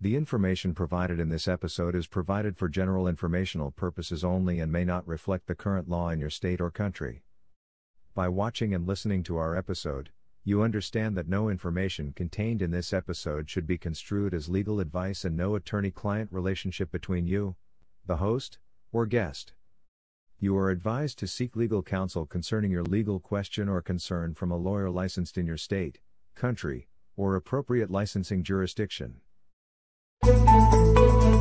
The information provided in this episode is provided for general informational purposes only and may not reflect the current law in your state or country. By watching and listening to our episode, you understand that no information contained in this episode should be construed as legal advice and no attorney client relationship between you, the host, or guest. You are advised to seek legal counsel concerning your legal question or concern from a lawyer licensed in your state, country, or appropriate licensing jurisdiction. Thank you.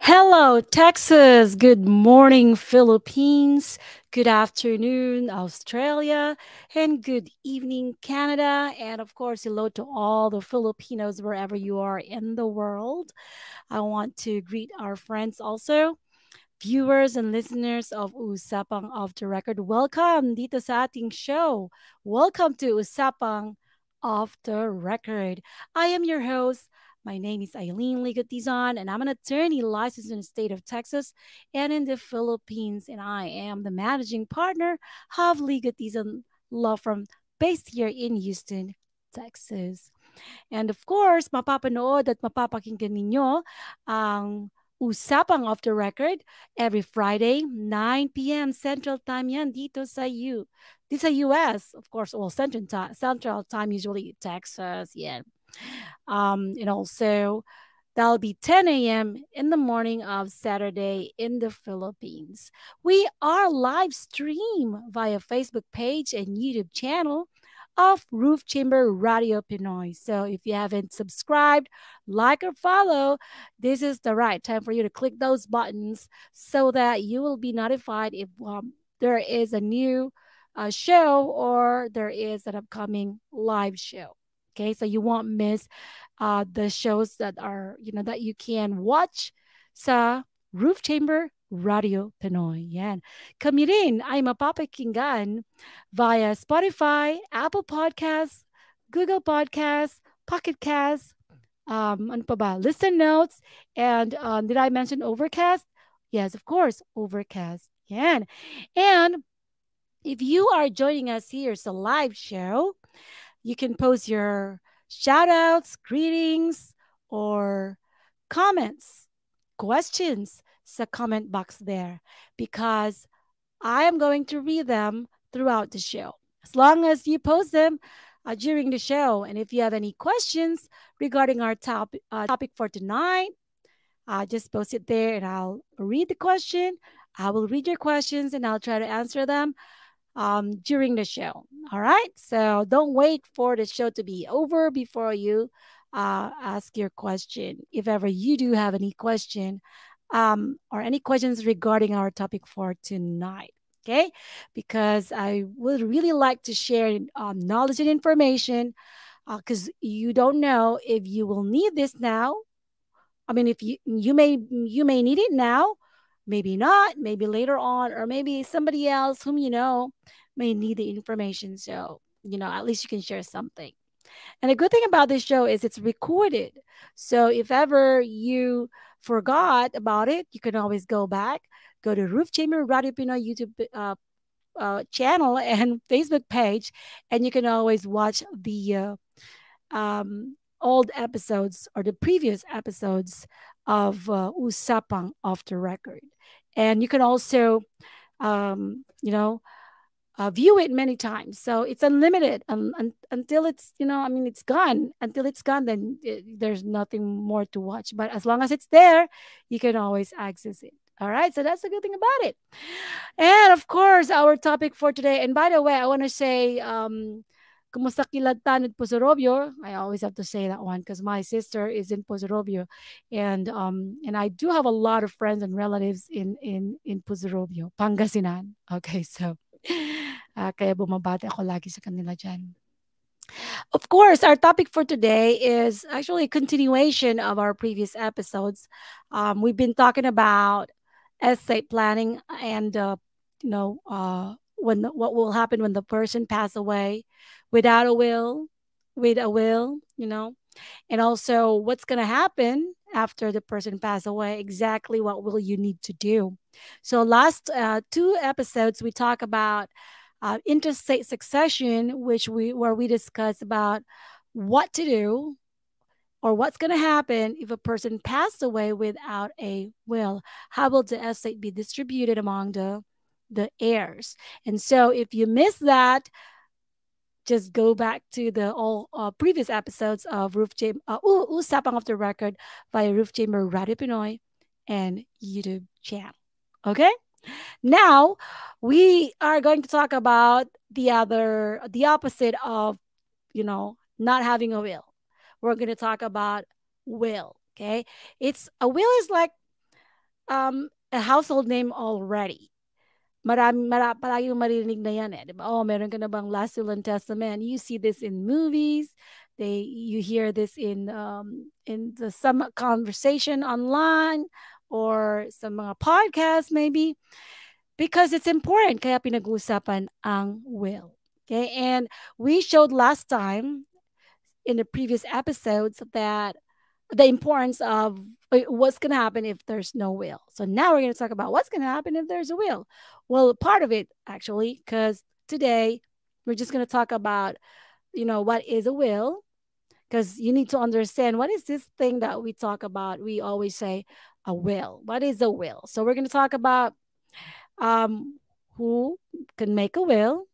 Hello, Texas. Good morning, Philippines. Good afternoon, Australia. And good evening, Canada. And of course, hello to all the Filipinos wherever you are in the world. I want to greet our friends also. Viewers and listeners of Usapang Off the Record, welcome dito sa ating show. Welcome to Usapang Off the Record. I am your host, my name is Aileen Ligot Dizon, and I'm an attorney licensed in the state of Texas and in the Philippines. And I am the managing partner of Ligot Dizon Law Firm based here in Houston, Texas. And of course, mapapanood at mapapakinggan ninyo ang Usapang Off the Record every Friday, 9 p.m. Central Time yan dito sa U. Dito sa US, of course, well, Central Time, Central Time usually Texas, yeah. Um, and also, that'll be 10 a.m. in the morning of Saturday in the Philippines. We are live stream via Facebook page and YouTube channel of Roof Chamber Radyo Pinoy. So if you haven't subscribed, like, or follow, this is the right time for you to click those buttons so that you will be notified if um, there is a new uh, show or there is an upcoming live show. Okay, so you won't miss uh, the shows that are, you know, that you can watch sa Roof Chamber Radyo Pinoy. Kami rin ay mapapakinggan via Spotify, Apple Podcasts, Google Podcasts, Pocket Casts, um, ano pa ba? Listen Notes, and um, did I mention Overcast? Yes, of course, Overcast. Yan. And if you are joining us here, it's a live show you can post your shout outs, greetings, or comments, questions It's a comment box there because I am going to read them throughout the show. As long as you post them uh, during the show. And if you have any questions regarding our top, uh, topic for tonight, uh, just post it there and I'll read the question. I will read your questions and I'll try to answer them um, during the show. All right. So don't wait for the show to be over before you uh, ask your question. If ever you do have any question um, or any questions regarding our topic for tonight. Okay. Because I would really like to share um, knowledge and information because uh, you don't know if you will need this now. I mean, if you you may you may need it now, maybe not, maybe later on, or maybe somebody else whom you know may need the information. So, you know, at least you can share something. And the good thing about this show is it's recorded. So if ever you forgot about it, you can always go back, go to Roof Chamber Radyo Pinoy YouTube uh, uh, channel and Facebook page, and you can always watch the uh, um, old episodes or the previous episodes of uh, Usapang off the record. And you can also, um, you know, uh, view it many times. So it's unlimited um, un- until it's, you know, I mean, it's gone. Until it's gone, then it, there's nothing more to watch. But as long as it's there, you can always access it. All right. So that's the good thing about it. And of course, our topic for today. And by the way, I want to say, um, Kumusta at Pozorrubio? I always have to say that one because my sister is in Pozorrubio, and um and I do have a lot of friends and relatives in in in Pozorrubio, Pangasinan. Okay, so uh, kaya bumabati ako lagi sa kanila dyan. Of course, our topic for today is actually a continuation of our previous episodes. Um, we've been talking about estate planning and uh, you know uh, when what will happen when the person pass away without a will, with a will, you know, and also what's going to happen after the person passed away, exactly what will you need to do. So last uh, two episodes we talk about uh, intestate succession, which we where we discuss about what to do or what's going to happen if a person passed away without a will. How will the estate be distributed among the the heirs? And so, if you miss that, just go back to the all uh, previous episodes of Roof Chamber, uh, Usapang of the Record via Roof Chamber Radyo Pinoy and YouTube channel. Okay? Now, we are going to talk about the other, the opposite of, you know, not having a will. We're going to talk about will. Okay? It's a will is like um, a household name already. Marami, marami palagi maririnig na yan eh. Diba? Oh, meron ka na bang Last Will and Testament? You see this in movies. They, you hear this in um, in the some conversation online or some mga podcasts maybe because it's important kaya pinag-uusapan ang will. Okay? And we showed last time in the previous episodes that the importance of uh, what's going to happen if there's no will. So now we're going to talk about what's going to happen if there's a will. Well, part of it actually, because today we're just going to talk about, you know, what is a will, because you need to understand what is this thing that we talk about. We always say a will. What is a will? So we're going to talk about um, who can make a will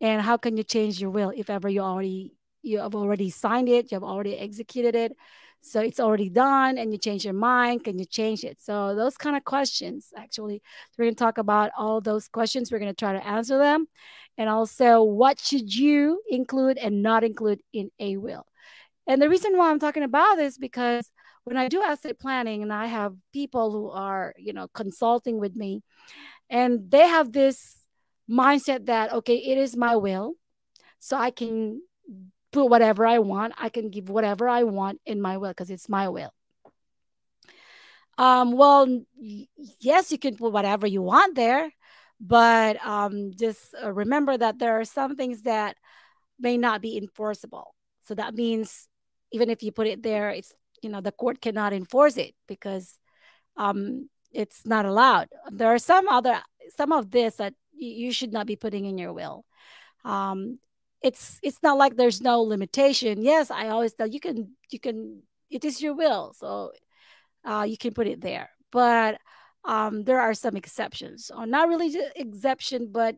and how can you change your will if ever you already you have already signed it, you have already executed it so it's already done and you change your mind can you change it? So those kind of questions actually. We're going to talk about all those questions. We're going to try to answer them. And also what should you include and not include in a will? And the reason why i'm talking about this because when i do estate planning and i have people who are you know consulting with me and they have this mindset that okay it is my will so i can put whatever I want. I can give whatever I want in my will because it's my will. Um, well, yes, you can put whatever you want there, but um, just uh, remember that there are some things that may not be enforceable. So that means even if you put it there, it's you know the court cannot enforce it because um, it's not allowed. There are some other some of this that you should not be putting in your will. Um, it's it's not like there's no limitation. Yes i always tell you can you can it is your will. So uh, you can put it there. But um, there are some exceptions. Or not really exception but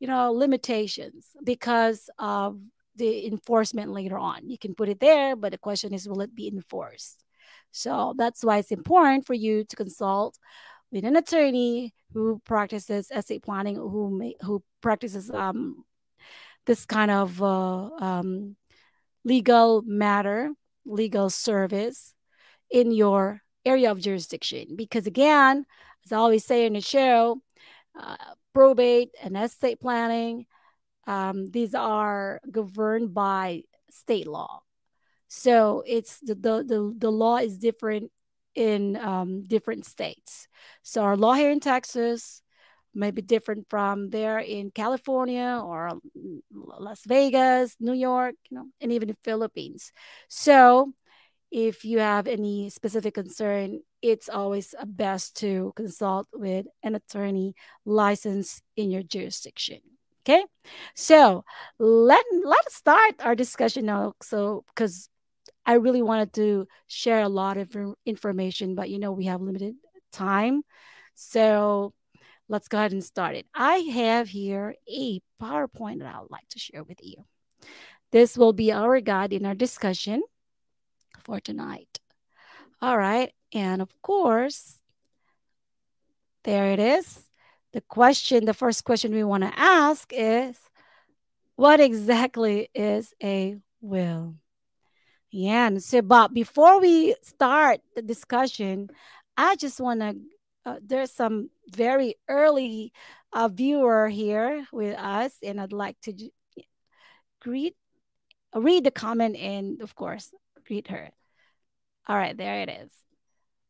you know limitations because of the enforcement later on. You can put it there but the question is will it be enforced? So that's why it's important for you to consult with an attorney who practices estate planning who may, who practices um, this kind of uh, um, legal matter, legal service in your area of jurisdiction. Because again, as I always say in the show, uh, probate and estate planning, um, these are governed by state law. So it's the, the, the, the law is different in um, different states. So our law here in Texas maybe different from there in California or um, Las Vegas, New York, you know, and even the Philippines. So if you have any specific concern, it's always uh, best to consult with an attorney licensed in your jurisdiction. Okay, so let let's start our discussion now. So because I really wanted to share a lot of information, but you know we have limited time, so let's go ahead and start it. I have here a PowerPoint that I would like to share with you. This will be our guide in our discussion for tonight. All right. And of course, there it is. The question, the first question we want to ask is, what exactly is a will? Yeah, and so, but before we start the discussion, I just want to uh, there's some very early uh, viewer here with us, and I'd like to greet, read the comment, and of course, greet her. All right, there it is.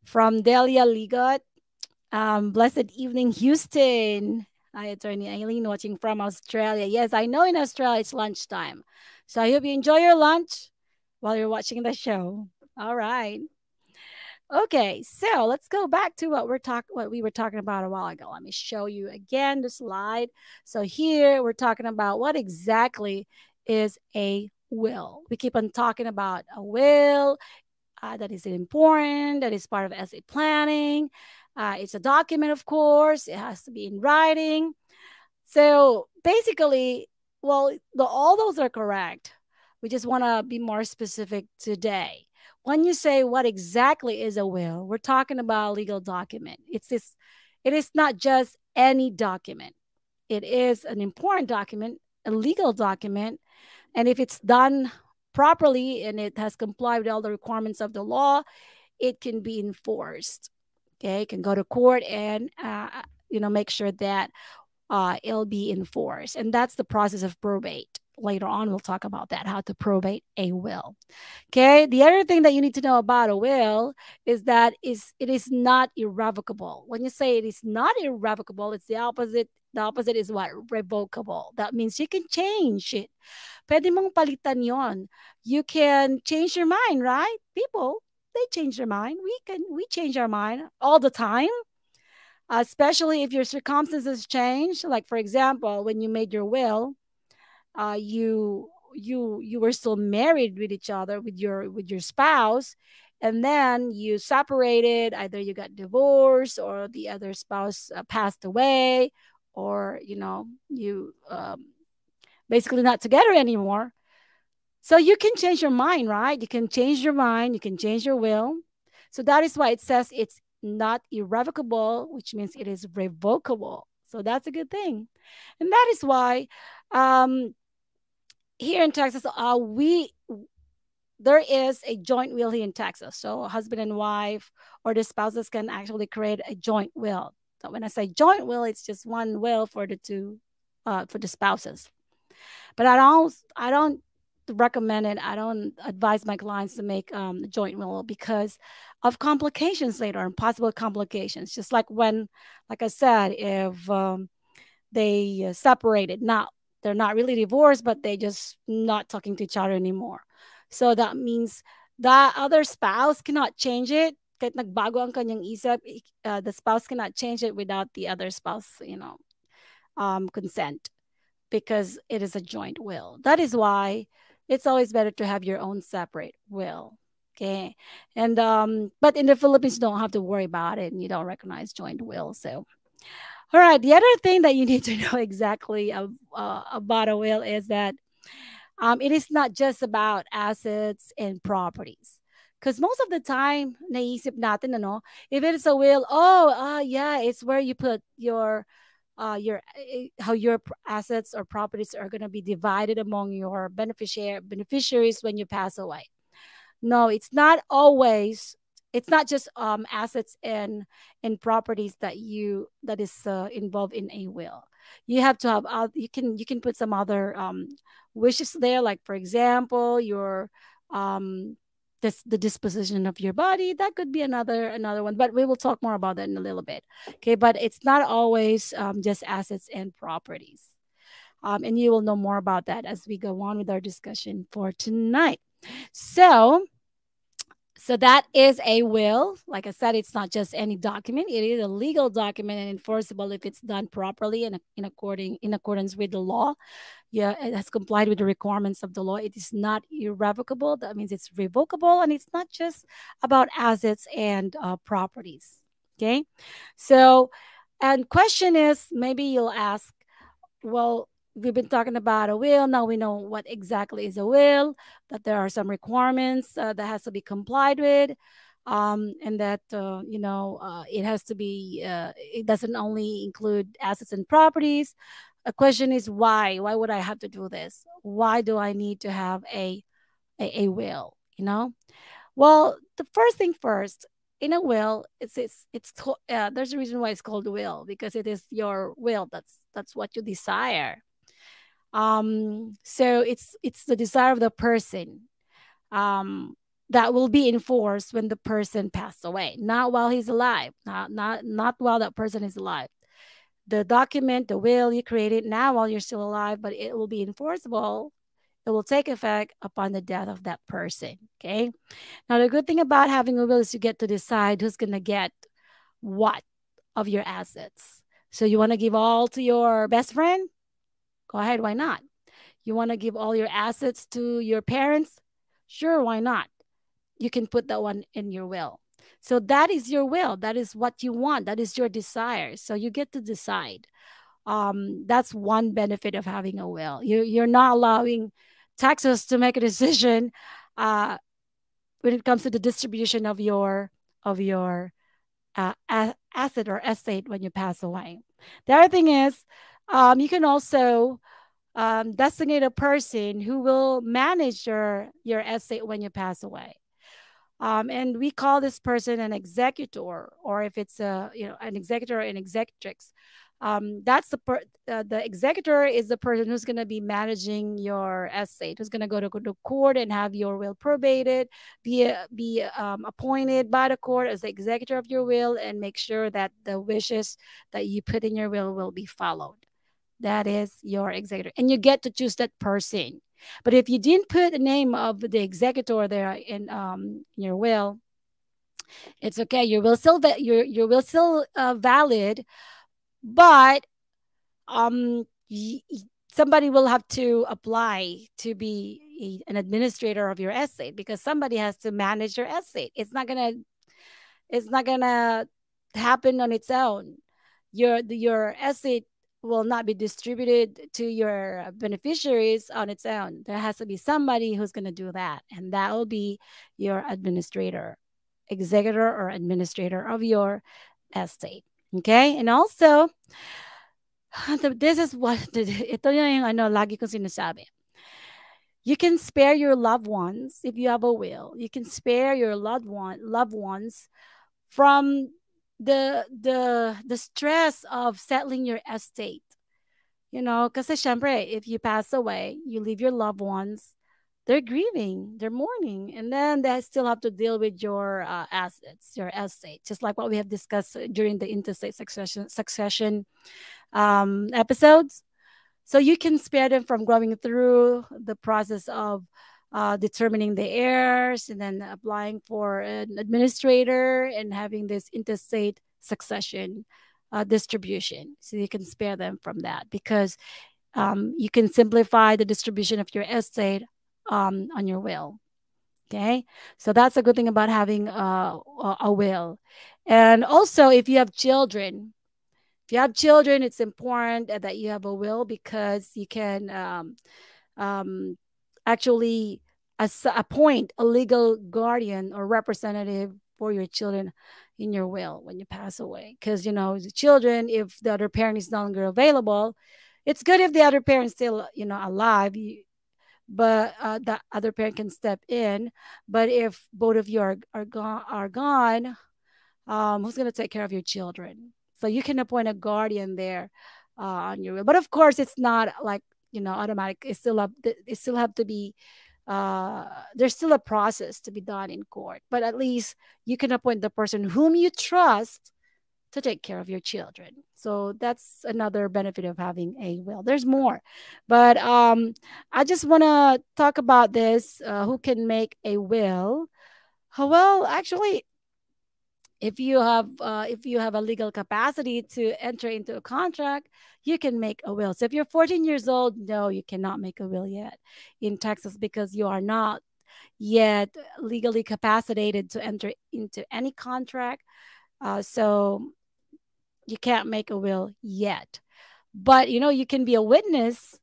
From Delia Ligot. Um, blessed evening, Houston. Hi, Attorney Aileen, watching from Australia. Yes, I know in Australia it's lunchtime. So I hope you enjoy your lunch while you're watching the show. All right. Okay, so let's go back to what we're talking what we were talking about a while ago. Let me show you again the slide. So here we're talking about what exactly is a will. We keep on talking about a will uh, that is important, that is part of estate planning. Uh, it's a document, of course. It has to be in writing. So basically, well, the, all those are correct. We just want to be more specific today when you say what exactly is a will, we're talking about a legal document. It's this, it is not just any document. It is an important document, a legal document. And if it's done properly and it has complied with all the requirements of the law, it can be enforced. Okay, it can go to court and uh, you know make sure that uh, it'll be enforced, and that's the process of probate later on we'll talk about that how to probate a will. Okay the other thing that you need to know about a will is that is it is not irrevocable. When you say it is not irrevocable it's the opposite the opposite is what? Revocable. That means you can change it. Pwede mong palitan yon you can change your mind right? People they change their mind. We can we change our mind all the time especially if your circumstances change. Like for example when you made your will uh, you you you were still married with each other with your with your spouse and then you separated either you got divorced or the other spouse uh, passed away or you know you um, basically not together anymore. So you can change your mind right? You can change your mind you can change your will. So that is why it says it's not irrevocable which means it is revocable. So that's a good thing. And that is why um, here in Texas, uh, we there is a joint will here in Texas. So a husband and wife or the spouses can actually create a joint will. So when I say joint will, it's just one will for the two, uh, for the spouses. But I don't, I don't recommend it. I don't advise my clients to make um, joint will because of complications later and possible complications. Just like when, like I said, if um, they uh, separated, not they're not really divorced, but they just not talking to each other anymore. So that means that other spouse cannot change it. Nagbago ang kanyang isip, uh, the spouse cannot change it without the other spouse, you know, um, consent because it is a joint will. That is why it's always better to have your own separate will. Okay. And, um, but in the Philippines, you don't have to worry about it and you don't recognize joint will. So, all right. The other thing that you need to know exactly uh, about a will is that um, it is not just about assets and properties. Because most of the time, naisip natin, ano, if it is a will, oh, uh, yeah, it's where you put your uh, your eh, how your assets or properties are going to be divided among your beneficiary beneficiaries when you pass away. No, it's not always it's not just um, assets and and properties that you that is uh, involved in a will. You have to have uh, you can you can put some other um, wishes there like for example your um this the disposition of your body. That could be another another one but we will talk more about that in a little bit. Okay but it's not always um, just assets and properties. Um, and you will know more about that as we go on with our discussion for tonight. So so that is a will. Like I said, it's not just any document. It is a legal document and enforceable if it's done properly and in according in accordance with the law. Yeah, it has complied with the requirements of the law. It is not irrevocable. That means it's revocable, and it's not just about assets and uh, properties. Okay, so and question is maybe you'll ask, well, we've been talking about a will. Now we know what exactly is a will, that there are some requirements uh, that has to be complied with. Um, and that uh, you know uh, it has to be uh, it doesn't only include assets and properties. A question is why? Why would i have to do this? Why do i need to have a a, a will you know? Well the first thing first in a will it's it's it's uh, there's a reason why it's called will because it is your will. That's that's what you desire um, so it's it's the desire of the person um, that will be enforced when the person passed away, not while he's alive, not not not while that person is alive. The document, the will you created now while you're still alive, but it will be enforceable it will take effect upon the death of that person. Okay. Now, the good thing about having a will is you get to decide who's going to get what of your assets. So, you want to give all to your best friend? Go ahead. Why not? You want to give all your assets to your parents? Sure. Why not? You can put that one in your will. So, that is your will. That is what you want. That is your desire. So, you get to decide um, that's one benefit of having a will. You, you're not allowing Texas to make a decision uh, when it comes to the distribution of your of your uh, asset or estate when you pass away. The other thing is, um, you can also um, designate a person who will manage your your estate when you pass away. Um, and we call this person an executor, or if it's a you know an executor or an executrix um, that's the per- uh, the executor is the person who's going to be managing your estate who's going to go to the court and have your will probated be be um, appointed by the court as the executor of your will and make sure that the wishes that you put in your will will be followed that is your executor and you get to choose that person. But if you didn't put the name of the executor there in um your will it's okay. Your will still your your will still uh, valid but um y- somebody will have to apply to be an administrator of your estate because somebody has to manage your estate. It's not gonna it's not gonna happen on its own. Your your estate will not be distributed to your uh, beneficiaries on its own there has to be somebody who's going to do that and that will be your administrator executor or administrator of your estate Okay? And also, this is what, ito yung ano, lagi kong sinasabi. You can spare your loved ones if you have a will. You can spare your loved one, loved ones from the the the stress of settling your estate. You know, kasi syempre, if you pass away, you leave your loved ones they're grieving, they're mourning, and then they still have to deal with your uh, assets, your estate, just like what we have discussed during the intestate succession succession um, episodes. So you can spare them from going through the process of uh, determining the heirs and then applying for an administrator and having this intestate succession uh, distribution. So you can spare them from that because um, you can simplify the distribution of your estate um, on your will. Okay, so that's a good thing about having a, a will. And also, if you have children, if you have children, it's important that you have a will because you can um, um, actually as- appoint a legal guardian or representative for your children in your will when you pass away. Because, you know, the children, if the other parent is no longer available, it's good if the other parent still, you know, alive. You, but uh, the other parent can step in. But if both of you are are gone, are gone, um, who's going to take care of your children? So you can appoint a guardian there uh, on your will. But of course, it's not like you know automatic. It still have it still have to be. Uh, there's still a process to be done in court, but at least you can appoint the person whom you trust to take care of your children. So that's another benefit of having a will. There's more, but um, I just want to talk about this. Uh, who can make a will? Well, actually, if you have uh, if you have a legal capacity to enter into a contract, you can make a will. So if you're 14 years old, no, you cannot make a will yet in Texas because you are not yet legally capacitated to enter into any contract. Uh, so you can't make a will yet but you know you can be a witness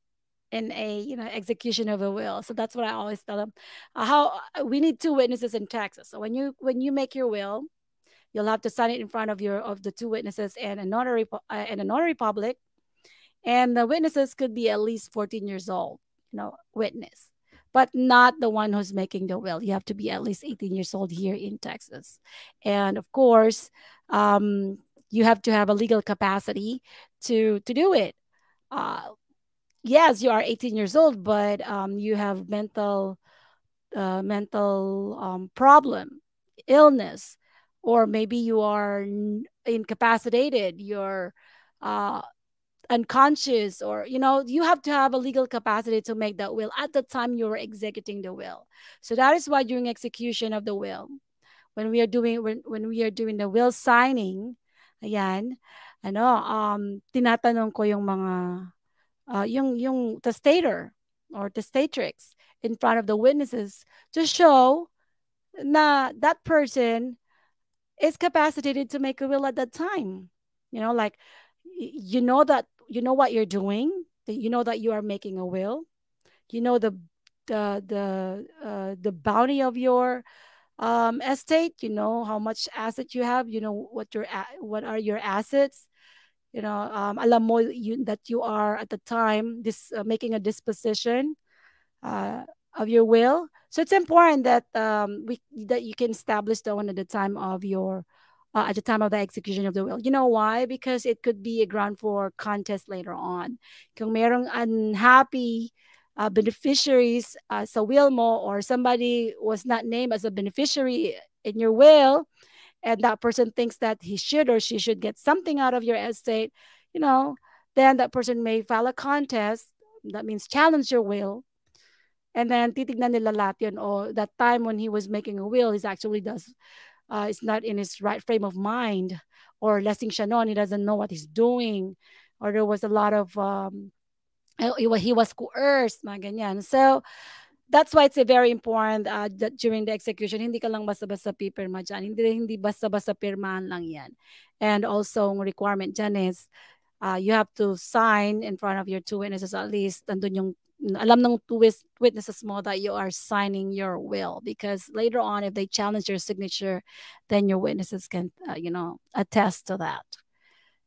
in a you know execution of a will so that's what i always tell them uh, how we need two witnesses in texas so when you when you make your will you'll have to sign it in front of your of the two witnesses and a notary uh, and a notary public. And the witnesses could be at least 14 years old you know witness but not the one who's making the will. You have to be at least 18 years old here in texas. And of course um, you have to have a legal capacity to to do it. Uh, yes you are 18 years old but um, you have mental uh, mental um, problem illness or maybe you are incapacitated you're uh, unconscious or you know you have to have a legal capacity to make that will at the time you're executing the will. So that is why during execution of the will when we are doing when, when we are doing the will signing ayan ano um tinatanong ko yung mga uh, yung yung testator or testatrix in front of the witnesses to show na that person is capacitated to make a will at that time. You know like you know that you know what you're doing that you know that you are making a will. You know the the the uh, the bounty of your um, estate. You know how much asset you have. You know what your what are your assets. You know um, alam mo you, that you are at the time this uh, making a disposition uh, of your will so it's important that um, we that you can establish the one at the time of your uh, at the time of the execution of the will. You know why? Because it could be a ground for contest later on. Kung merong unhappy uh, beneficiaries uh, sa will mo or somebody was not named as a beneficiary in your will and that person thinks that he should or she should get something out of your estate, you know, then that person may file a contest. That means challenge your will. And then titignan nila lahat yun. O that time when he was making a will, he actually does uh, is not in his right frame of mind or lasing siya noon, he doesn't know what he's doing or there was a lot of um, he was coerced, mga ganyan. So, that's why it's a very important uh, that during the execution, hindi ka lang basta-basta pipirma dyan. Hindi, hindi basta-basta pirmahan lang yan. And also, requirement dyan is, uh, you have to sign in front of your two witnesses at least. Andun yung alam ng two witnesses mo that you are signing your will because later on if they challenge your signature then your witnesses can uh, you know attest to that.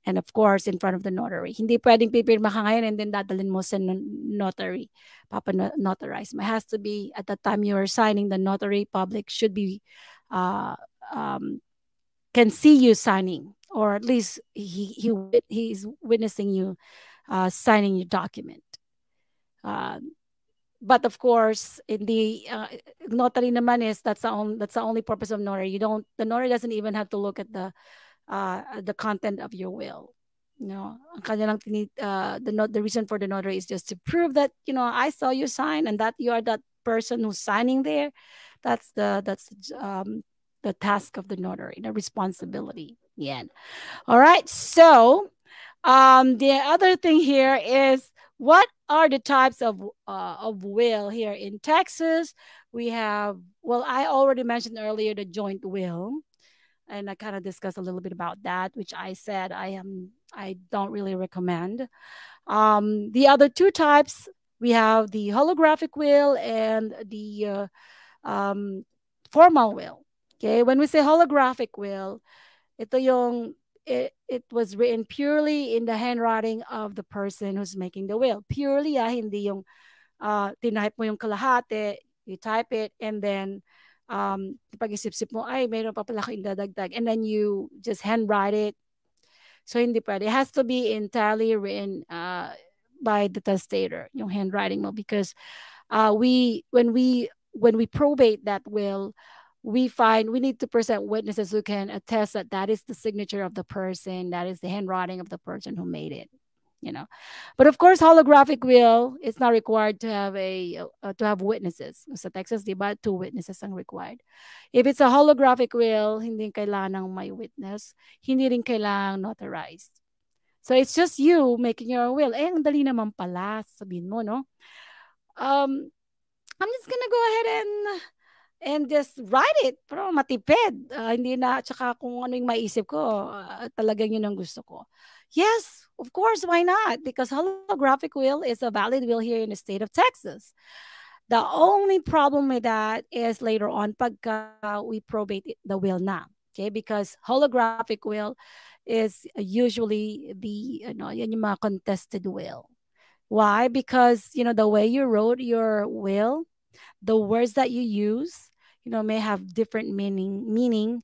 And of course in front of the notary. Hindi pwedeng pipirma ka ngayon and then dadalhin mo sa notary. Papa notarize it has to be at the time you are signing the notary public should be uh, um, can see you signing or at least he, he he's witnessing you uh, signing your document uh, but of course, in the uh, notary naman is that's the only that's the only purpose of notary. You don't the notary doesn't even have to look at the uh, the content of your will. You know, uh, the not the reason for the notary is just to prove that you know I saw you sign and that you are that person who's signing there. That's the that's um, the task of the notary, the responsibility. Yeah. All right. So um, the other thing here is what are the types of uh, of will here in Texas? We have well, I already mentioned earlier the joint will, and I kind of discussed a little bit about that, which I said I am I don't really recommend. Um, the other two types we have the holographic will and the uh, um, formal will. Okay, when we say holographic will, ito yung it, it was written purely in the handwriting of the person who's making the will. Purely, ah, hindi yung uh, tinype mo yung kalahati, you type it, and then um, pag-isip-sip mo, ay, mayroon pa pala dadagdag. And then you just handwrite it. So, hindi pwede. It has to be entirely written uh, by the testator, yung handwriting mo. Because uh, we, when we, when we probate that will, we find we need to present witnesses who can attest that that is the signature of the person, that is the handwriting of the person who made it. You know, but of course, holographic will it's not required to have a uh, to have witnesses. Sa Texas, di two witnesses ang required. If it's a holographic will, hindi kailangan ng may witness, hindi rin kailangan notarized. So it's just you making your will. Eh, ang dali naman pala, sabihin mo, no? Um, I'm just gonna go ahead and and just write it. Pero matipid. Uh, hindi na, tsaka kung ano yung maisip ko, uh, talagang yun ang gusto ko. Yes, of course, why not? Because holographic will is a valid will here in the state of Texas. The only problem with that is later on pag we probate the will na. Okay, because holographic will is usually the, you know, yan yung mga contested will. Why? Because, you know, the way you wrote your will, the words that you use, you know may have different meaning meaning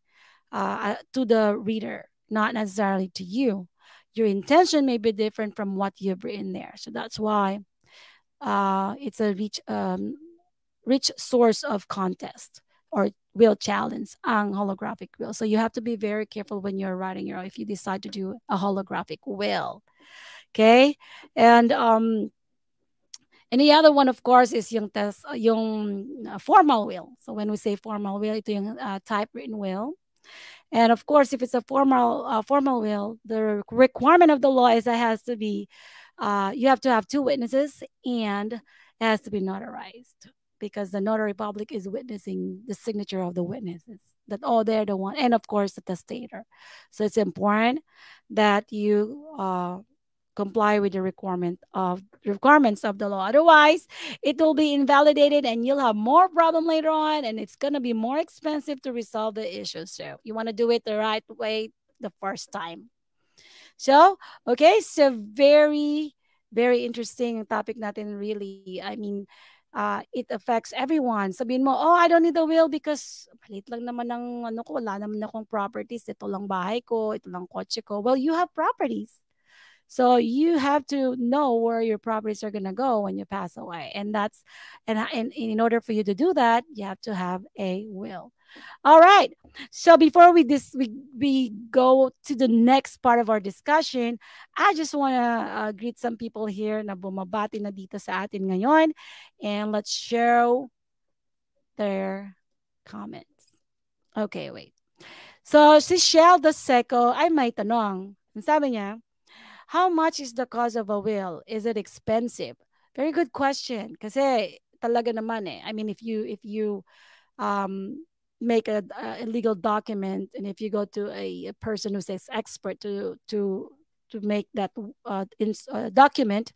uh, uh, to the reader not necessarily to you. Your intention may be different from what you've written there. So that's why uh, it's a rich um, rich source of contest or will challenge on holographic will. So you have to be very careful when you're writing your if you decide to do a holographic will. Okay? And um and the other one of course is yung test yung uh, formal will. So when we say formal will, ito yung uh, typewritten will. And of course, if it's a formal uh, formal will, the requirement of the law is that has to be uh, you have to have two witnesses and it has to be notarized because the notary public is witnessing the signature of the witnesses that oh they're the one and of course the testator so it's important that you uh, comply with the requirement of requirements of the law otherwise it will be invalidated and you'll have more problem later on and it's going to be more expensive to resolve the issue so you want to do it the right way the first time so okay so very very interesting topic natin really i mean uh, it affects everyone. Sabihin mo, oh, I don't need a will because palit lang naman ng ano ko, wala naman akong properties. Ito lang bahay ko, ito lang kotse ko. Well, you have properties. So you have to know where your properties are going to go when you pass away. And that's, and, and in order for you to do that, you have to have a will. All right. So before we this we, we go to the next part of our discussion, I just want to uh, greet some people here na bumabati na dito sa atin ngayon and let's show their comments. Okay, wait. So si Shell the Seco ay may tanong. Sabi niya, how much is the cost of a will? Is it expensive? Very good question. Kasi talaga naman eh. I mean, if you if you um make a, a legal document and if you go to a, a person who's an expert to to to make that uh, in, uh, document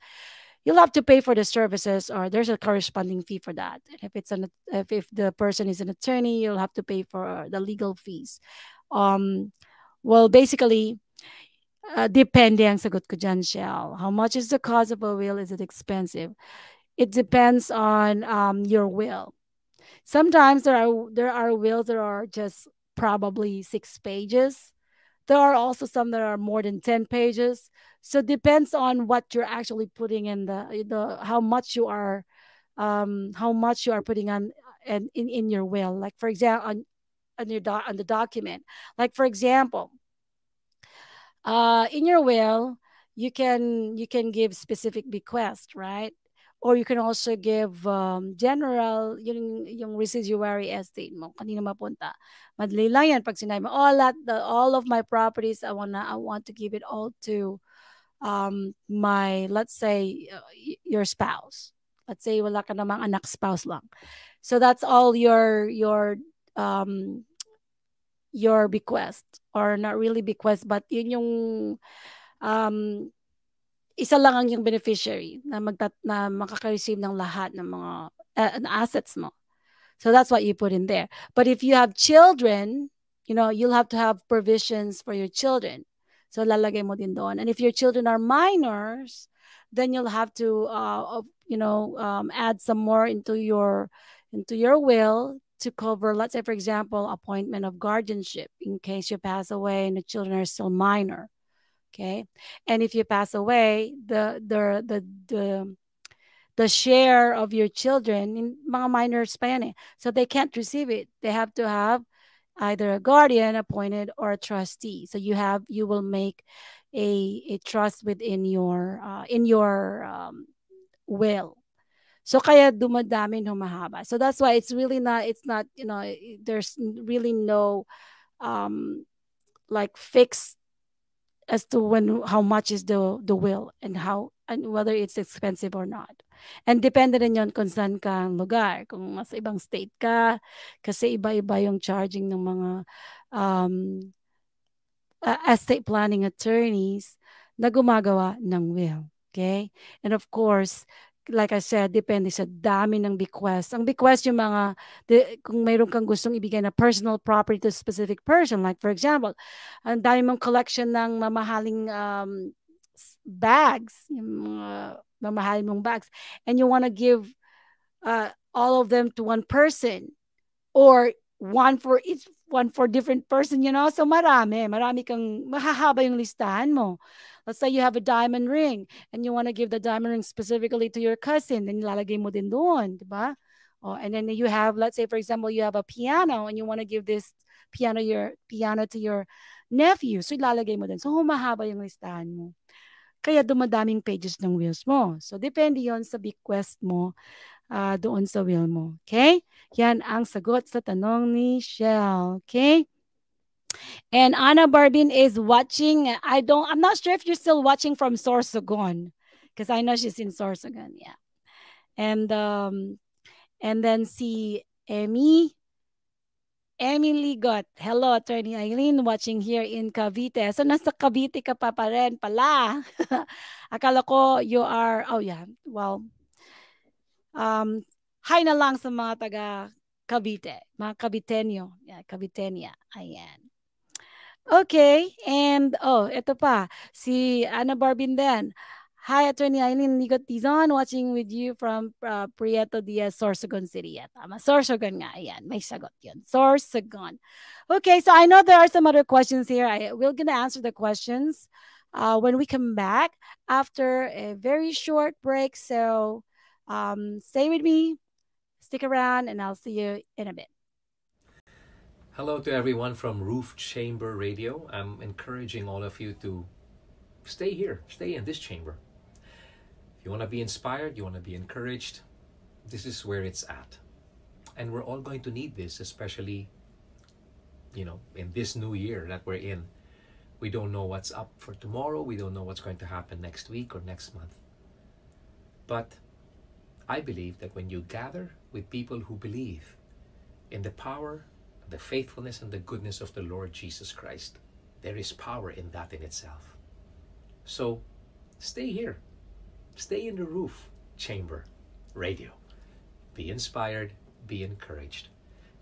you'll have to pay for the services or there's a corresponding fee for that and if it's an if, if the person is an attorney you'll have to pay for the legal fees um well basically uh, depende ang sagot ko dyan, Shell. How much is the cost of a will? Is it expensive? It depends on um, your will sometimes there are there are wills that are just probably six pages there are also some that are more than 10 pages so it depends on what you're actually putting in the the how much you are um how much you are putting on and in, in your will like for example on, on your doc on the document like for example uh in your will you can you can give specific bequest right or you can also give um, general, yung, yung residuary estate mo, kanina mapunta. Madali lang yan pag sinabi mo, all, that, the, all of my properties, I, wanna, I want to give it all to um, my, let's say, uh, your spouse. Let's say wala ka namang anak spouse lang. So that's all your, your, um, your bequest or not really bequest but yun yung um, isa lang ang yung beneficiary na magtat na makaka-receive ng lahat ng mga uh, assets mo. So that's what you put in there. But if you have children, you know, you'll have to have provisions for your children. So lalagay mo din doon. And if your children are minors, then you'll have to uh, you know, um, add some more into your into your will to cover, let's say, for example, appointment of guardianship in case you pass away and the children are still minor. Okay. And if you pass away, the the the the the share of your children in mga minors pa yan eh. So they can't receive it. They have to have either a guardian appointed or a trustee. So you have you will make a a trust within your uh, in your um, will. So kaya dumadami humahaba. So that's why it's really not it's not you know there's really no um like fixed as to when how much is the the will and how and whether it's expensive or not. And depende rin yon kung saan ka lugar. Kung mas ibang state ka, kasi iba-iba yung charging ng mga um, uh, estate planning attorneys na gumagawa ng will. Okay? And of course, like I said, depende sa dami ng bequest. Ang bequest yung mga, de, kung mayroon kang gustong ibigay na personal property to a specific person, like for example, ang dami mong collection ng mamahaling um, bags, yung mga mamahaling mong bags, and you want to give uh, all of them to one person, or one for each one for different person, you know? So marami, marami kang mahahaba yung listahan mo. Let's say you have a diamond ring and you want to give the diamond ring specifically to your cousin, then ilalagay mo din doon, di ba? Oh, and then you have, let's say, for example, you have a piano and you want to give this piano your piano to your nephew. So ilalagay mo din. So humahaba yung listahan mo. Kaya dumadaming pages ng wills mo. So, depende yon sa bequest mo uh, doon sa will mo. Okay? Yan ang sagot sa tanong ni Shell. Okay? And Anna Barbin is watching. I don't, I'm not sure if you're still watching from Sorsogon because I know she's in Sorsogon. Yeah. And, um, and then see Emmy Emily Got. Hello, Attorney Eileen, watching here in Cavite. So, nasa Cavite ka pa pa rin pala. Akala ko you are, oh yeah, well, um, hi na lang sa mga taga Cavite, mga Caviteño. Yeah, Caviteña. Ayan. Okay, and oh, ito pa, si Ana Barbin din. Hi, Attorney Aileen Ligot Dizon, watching with you from uh, Prieto Diaz, Sorsogon City. Yeah, tama. Sorsogon nga. Ayan, may sagot yun. Sorsogon. Okay, so I know there are some other questions here. I, we're going to answer the questions uh, when we come back after a very short break. So um, stay with me, stick around, and I'll see you in a bit. Hello to everyone from Roof Chamber Radio. I'm encouraging all of you to stay here, stay in this chamber If you want to be inspired, you want to be encouraged, this is where it's at. And we're all going to need this, especially, you know, in this new year that we're in. We don't know what's up for tomorrow. We don't know what's going to happen next week or next month. But I believe that when you gather with people who believe in the power, the faithfulness, and the goodness of the Lord Jesus Christ, there is power in that in itself. So stay here Stay in the roof chamber radio. Be inspired, be encouraged,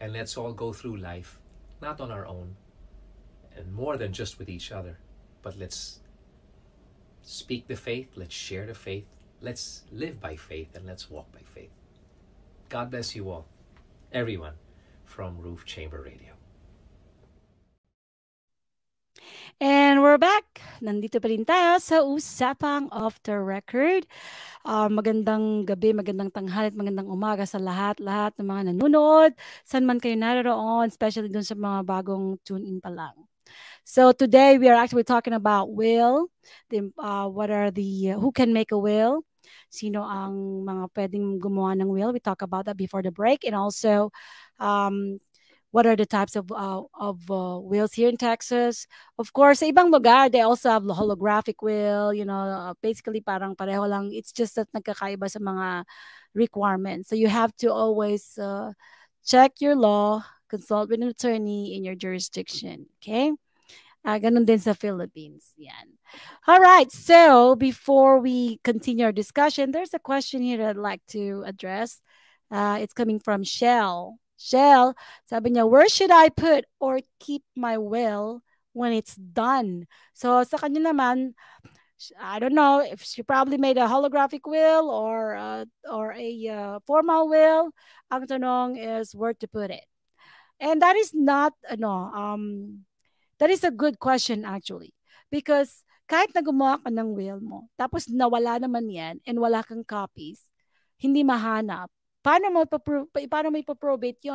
and let's all go through life not on our own and more than just with each other, but let's speak the faith, let's share the faith, let's live by faith, and let's walk by faith. God bless you all, everyone from Roof Chamber Radio. And we're back. Nandito pa rin tayo sa Usapang Off the Record. Uh, magandang gabi, magandang tanghali at magandang umaga sa lahat-lahat ng mga nanonood. San man kayo naroon, especially dun sa mga bagong tune-in pa lang. So today we are actually talking about will. The, uh, what are the, uh, who can make a will? Sino ang mga pwedeng gumawa ng will? We talk about that before the break. And also, um, what are the types of uh, of uh, wheels here in Texas. Of course, ibang lugar, they also have holographic will, you know, uh, basically parang pareho lang. It's just that nagkakaiba sa mga requirements. So you have to always uh, check your law, consult with an attorney in your jurisdiction, okay? Uh, ganun din sa Philippines. Yan. All right. So before we continue our discussion, there's a question here I'd like to address. Uh, it's coming from Shell. Shell, sabi niya, where should I put or keep my will when it's done? So sa kanya naman, I don't know if she probably made a holographic will or uh, or a uh, formal will. Ang tanong is where to put it. And that is not ano um that is a good question actually. Because kahit na gumawa ka ng will mo tapos nawala naman yan and wala kang copies hindi mahanap. Paano mo paano mo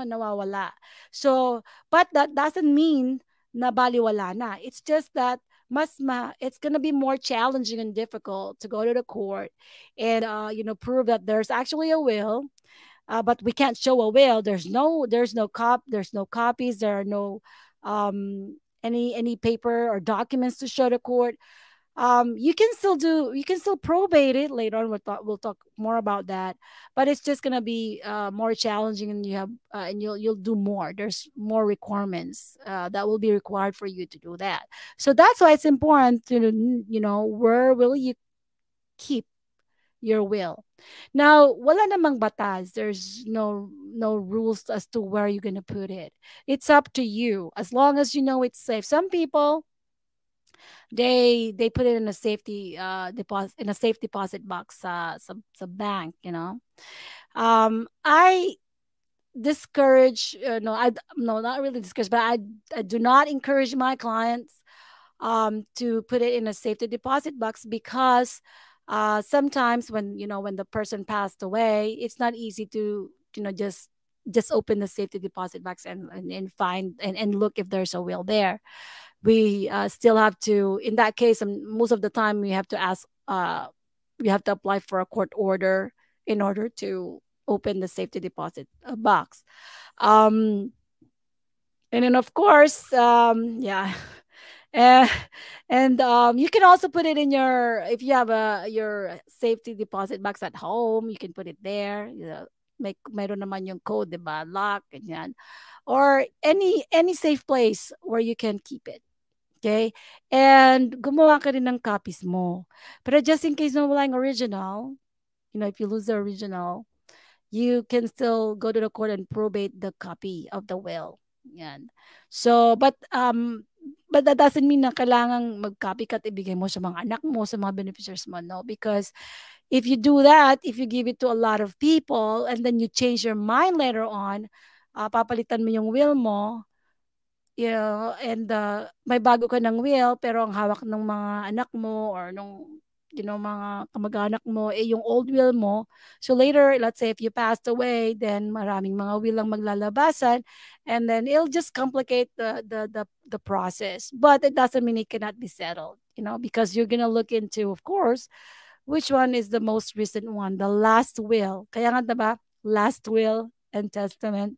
nawawala. So but that doesn't mean na baliwala na. It's just that mas ma it's going to be more challenging and difficult to go to the court and uh, you know prove that there's actually a will uh, but we can't show a will. There's no there's no cop there's no copies. There are no um any any paper or documents to show the court um, you can still do you can still probate it later on. We'll talk, we'll talk more about that. But it's just gonna be uh, more challenging and you have uh, and you'll you'll do more. There's more requirements uh, that will be required for you to do that. So that's why it's important to you know where will you keep your will. Now wala namang batas. There's no no rules as to where you're gonna put it. It's up to you. As long as you know it's safe. Some people they they put it in a safety uh deposit in a safe deposit box uh some some bank you know? Um i discourage uh, no i no not really discourage but I, I do not encourage my clients um to put it in a safety deposit box because uh sometimes when you know when the person passed away it's not easy to you know just just open the safety deposit box and and, and find and, and look if there's a will there. We uh, still have to in that case um, most of the time we have to ask uh, we have to apply for a court order in order to open the safety deposit uh, box. Um, and then of course um, yeah uh, and um, you can also put it in your if you have a your safety deposit box at home you can put it there you know, may meron naman yung code, 'di ba? Lock ganyan. Or any any safe place where you can keep it. Okay? And gumawa ka rin ng copies mo. Pero just in case na wala yung original, you know, if you lose the original, you can still go to the court and probate the copy of the will. Yan. So, but um but that doesn't mean na kailangang mag-copy ka at ibigay mo sa mga anak mo, sa mga beneficiaries mo, no? Because if you do that, if you give it to a lot of people and then you change your mind later on, uh, papalitan mo yung will mo, you know, and uh, may bago ka ng will pero ang hawak ng mga anak mo or nung you know mga kamag-anak mo eh yung old will mo so later let's say if you passed away then maraming mga will ang maglalabasan and then it'll just complicate the the the, the process but it doesn't mean it cannot be settled you know because you're gonna look into of course which one is the most recent one? The last will. Kaya nga diba? Last will and testament.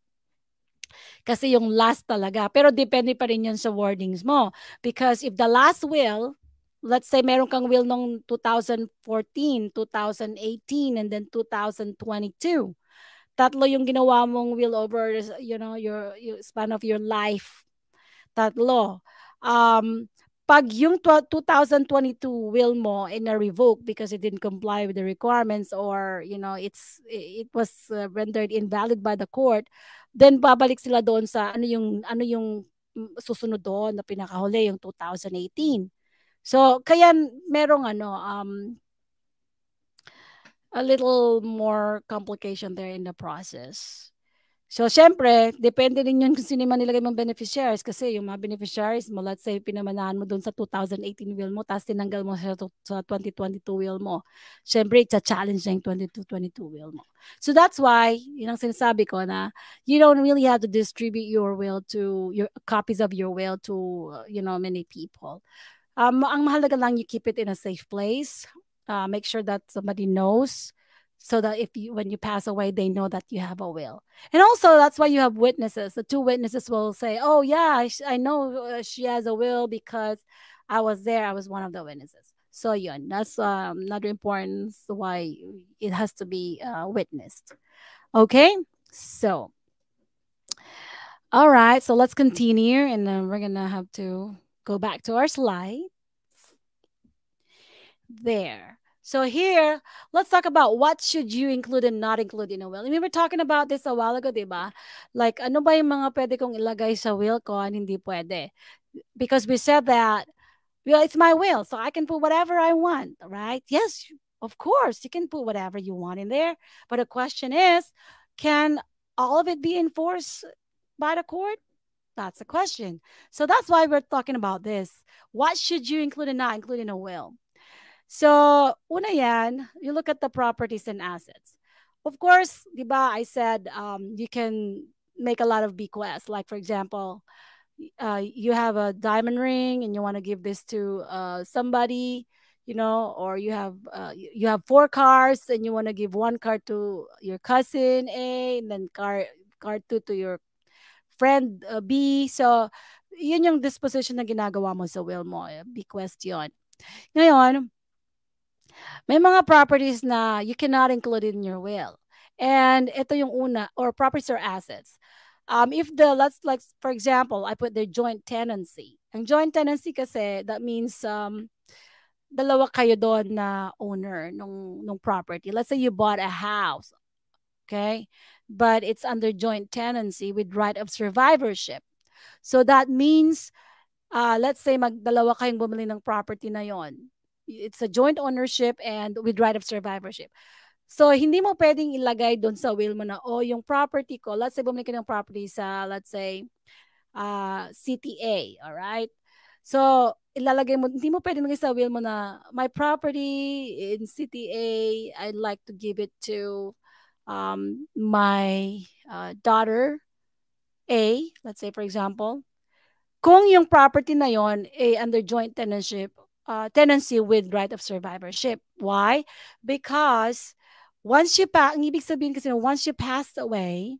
Kasi yung last talaga. Pero depende pa rin yun sa wordings mo. Because if the last will, let's say meron kang will nung 2014, 2018, and then 2022. Tatlo yung ginawa mong will over, you know, your, your span of your life. Tatlo. Um, pag yung 2022 will mo in a revoke because it didn't comply with the requirements or you know it's it was uh, rendered invalid by the court then babalik sila doon sa ano yung ano yung susunod doon na pinakahuli yung 2018 so kaya merong ano um a little more complication there in the process So, syempre, depende din yun kung sino man nilagay mong beneficiaries kasi yung mga beneficiaries mo, let's say, pinamanahan mo doon sa 2018 will mo, tapos tinanggal mo sa, sa 2022 will mo. Syempre, it's a challenge na yung 2022 will mo. So, that's why, yun ang sinasabi ko na you don't really have to distribute your will to, your copies of your will to, you know, many people. Um, ang mahalaga lang, you keep it in a safe place. Uh, make sure that somebody knows so that if you when you pass away they know that you have a will. And also that's why you have witnesses. The two witnesses will say oh yeah i, I know uh, she has a will because i was there. I was one of the witnesses. So yeah that's um, another important why it has to be uh, witnessed. Okay? So all right. So let's continue and then we're gonna have to go back to our slides there so here, let's talk about what should you include and not include in a will. We were talking about this a while ago, di? Like, ano ba yung mga pwede kong ilagay sa will ko and hindi pwede? Because we said that, well, it's my will, so I can put whatever I want, right? Yes, of course, you can put whatever you want in there. But the question is, can all of it be enforced by the court? That's the question. So that's why we're talking about this. What should you include and not include in a will? So, una yan, you look at the properties and assets. Of course, di ba, I said um, you can make a lot of bequests. Like, for example, uh, you have a diamond ring and you want to give this to uh, somebody, you know, or you have uh, you have four cars and you want to give one car to your cousin A and then car car two to your friend uh, B. So, yun yung disposition na ginagawa mo sa will mo. Eh, bequest yun. Ngayon, may mga properties na you cannot include in your will. And ito yung una, or properties or assets. Um, if the, let's like, for example, I put the joint tenancy. Ang joint tenancy kasi, that means um, dalawa kayo doon na owner nung, nung property. Let's say you bought a house, okay? But it's under joint tenancy with right of survivorship. So that means, uh, let's say magdalawa kayong bumili ng property na yon it's a joint ownership and with right of survivorship. So, hindi mo pwedeng ilagay doon sa will mo na, oh, yung property ko, let's say, bumili ka ng property sa, let's say, uh, CTA, all right? So, ilalagay mo, hindi mo pwedeng magay sa will mo na, my property in CTA, I'd like to give it to um, my uh, daughter, A, let's say, for example. kung yung property na yon ay under joint tenancy, uh, tenancy with right of survivorship. Why? Because once you pa, ang ibig sabihin kasi once you passed away,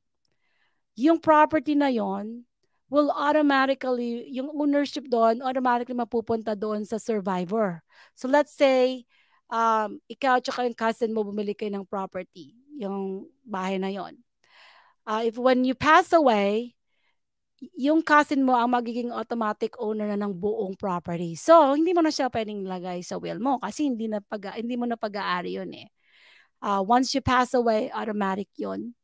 yung property na yon will automatically, yung ownership doon, automatically mapupunta doon sa survivor. So let's say, um, ikaw at yung cousin mo bumili kayo ng property, yung bahay na yon. Uh, if when you pass away, yung cousin mo ang magiging automatic owner na ng buong property. So, hindi mo na siya pwedeng lagay sa will mo kasi hindi na pag hindi mo na pag-aari 'yon eh. Uh, once you pass away, automatic 'yon.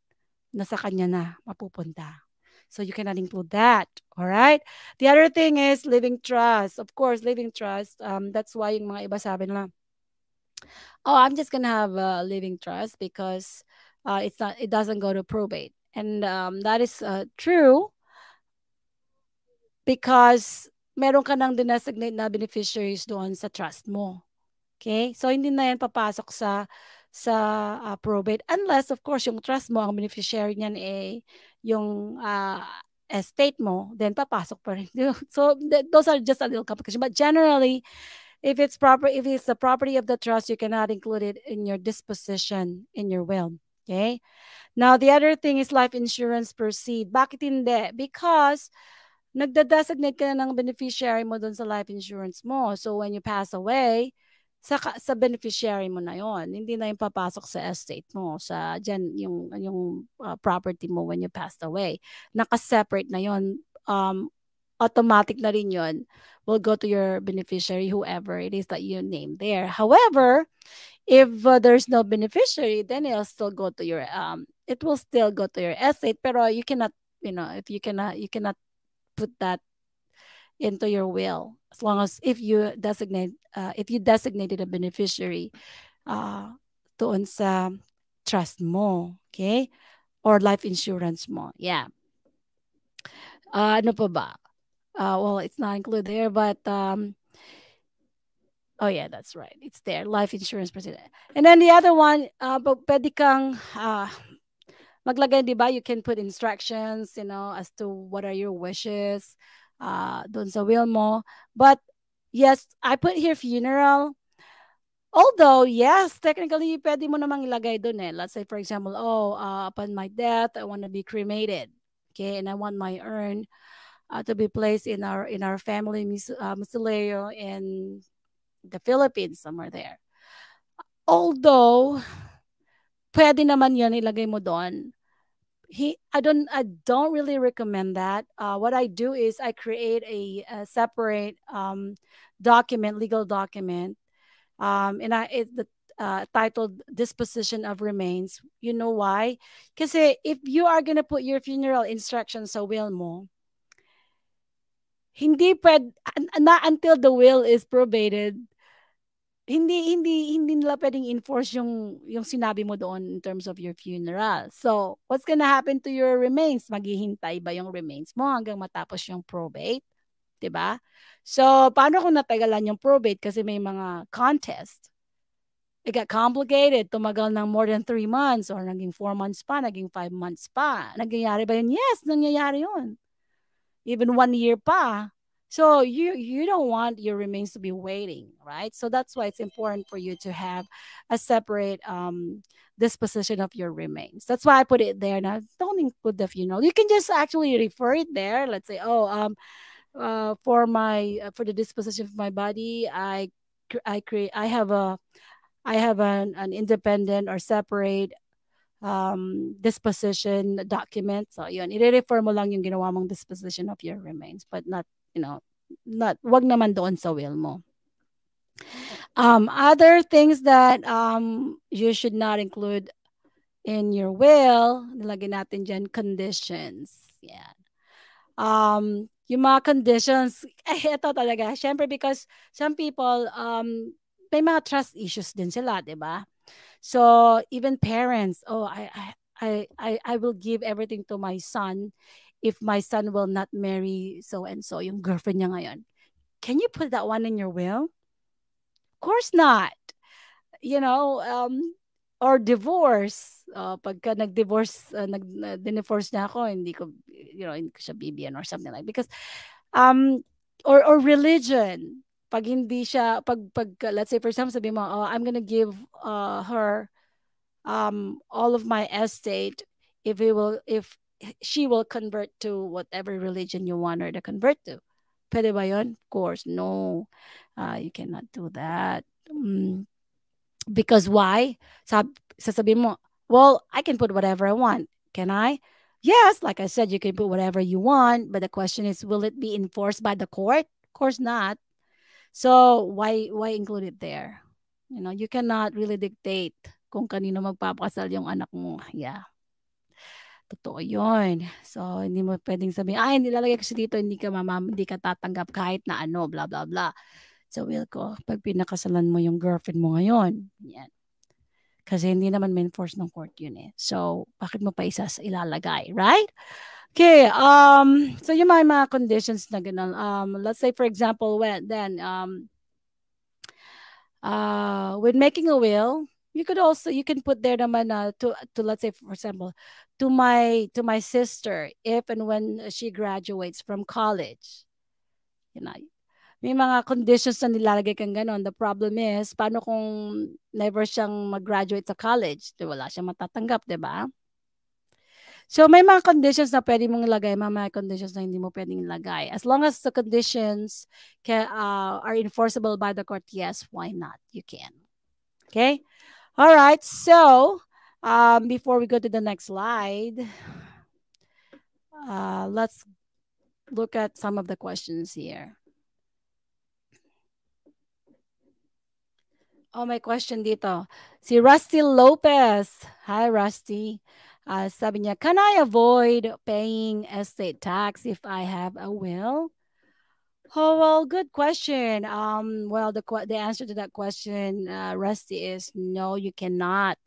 Nasa kanya na mapupunta. So you cannot include that. All right. The other thing is living trust. Of course, living trust. Um, that's why yung mga iba sabi nila, oh, I'm just gonna have a living trust because uh, it's not, it doesn't go to probate, and um, that is uh, true because meron ka nang dinesignate na beneficiaries doon sa trust mo. Okay? So, hindi na yan papasok sa sa uh, probate unless of course yung trust mo ang beneficiary niyan eh yung uh, estate mo then papasok pa rin so th- those are just a little complication but generally if it's proper if it's the property of the trust you cannot include it in your disposition in your will okay now the other thing is life insurance proceed bakit hindi because nagda-designate ka ng beneficiary mo doon sa life insurance mo. So when you pass away, sa sa beneficiary mo na 'yon. Hindi na 'yung papasok sa estate mo, sa dyan yung yung uh, property mo when you passed away. Naka-separate na 'yon. Um automatic na rin 'yon. Will go to your beneficiary whoever it is that you name there. However, if uh, there's no beneficiary, then it'll still go to your um it will still go to your estate pero you cannot you know if you cannot you cannot put that into your will as long as if you designate uh, if you designated a beneficiary uh, doon sa trust mo okay or life insurance mo yeah uh, ano pa ba uh, well it's not included there but um oh yeah that's right it's there life insurance president and then the other one uh, pwede kang uh, maglagay, di ba, you can put instructions, you know, as to what are your wishes uh, doon sa will mo. But yes, I put here funeral. Although, yes, technically, pwede mo namang ilagay doon eh. Let's say, for example, oh, uh, upon my death, I want to be cremated. Okay, and I want my urn uh, to be placed in our in our family uh, mausoleo in the Philippines, somewhere there. Although, pwede naman yon ilagay mo doon. He i don't i don't really recommend that. Uh, what i do is i create a, a separate um, document legal document. Um, and i it's the uh, titled disposition of remains. You know why? Because if you are gonna put your funeral instructions sa will mo hindi pwed, not until the will is probated hindi hindi hindi nila pwedeng enforce yung yung sinabi mo doon in terms of your funeral. So, what's gonna happen to your remains? Maghihintay ba yung remains mo hanggang matapos yung probate? 'Di ba? So, paano kung natagalan yung probate kasi may mga contest? It got complicated. Tumagal ng more than 3 months or naging 4 months pa, naging 5 months pa. Nangyayari ba yun? Yes, nangyayari yun. Even 1 year pa. So you you don't want your remains to be waiting, right? So that's why it's important for you to have a separate um, disposition of your remains. That's why I put it there. Now don't include the funeral. You can just actually refer it there. Let's say, oh, um, uh, for my uh, for the disposition of my body, I I create I have a I have an, an independent or separate um, disposition document. So yun, i-refer mo lang yung ginawa mong disposition of your remains, but not you know, not wag naman doon sa will mo. Um, other things that um, you should not include in your will, nilagay natin dyan, conditions. Yeah. Um, yung mga conditions, eh, ito talaga. Siyempre, because some people, um, may mga trust issues din sila, di ba? So, even parents, oh, I, I, I, I will give everything to my son if my son will not marry so and so, yung girlfriend niya ngayon. Can you put that one in your will? Of course not. You know, um, or divorce. Uh, pagka nag-divorce, uh, nag-divorce na ako, hindi ko, you know, hindi ko siya or something like Because Um, or, or religion. Pag hindi siya, pag, pag let's say for example, sabi mo, oh, I'm gonna give uh, her um, all of my estate if it will, if she will convert to whatever religion you want her to convert to. Pwede ba yun? Of course, no. Uh, you cannot do that. Mm. Because why? Sab sasabihin mo, well, I can put whatever I want. Can I? Yes, like I said, you can put whatever you want, but the question is, will it be enforced by the court? Of course not. So why why include it there? You know, you cannot really dictate kung kanino magpapakasal yung anak mo. Yeah. Totoo yun. So, hindi mo pwedeng sabihin, ah, hindi lalagay ko dito, hindi ka mamam, hindi ka tatanggap kahit na ano, bla bla bla. So, will ko, pag pinakasalan mo yung girlfriend mo ngayon, yan. Kasi hindi naman ma-enforce ng court yun eh. So, bakit mo pa isa ilalagay, right? Okay, um, so yung mga, mga conditions na ganun. Um, let's say, for example, when, then, um, uh, when making a will, you could also you can put there naman uh, to to let's say for example to my to my sister if and when she graduates from college. You know may mga conditions na nilalagay kang ganon the problem is paano kung never siyang mag-graduate sa college? Di wala siyang matatanggap di ba So may mga conditions na pwede mong ilagay, may mga conditions na hindi mo pwedeng ilagay. As long as the conditions can, uh, are enforceable by the court, yes, why not? You can. Okay? All right, so um, before we go to the next slide, uh, let's look at some of the questions here. Oh, my question dito. Si Rusty Lopez. Hi, Rusty. Uh, sabi niya, can I avoid paying estate tax if I have a will? Oh well, good question. Um, well, the the answer to that question, uh, Rusty, is no, you cannot,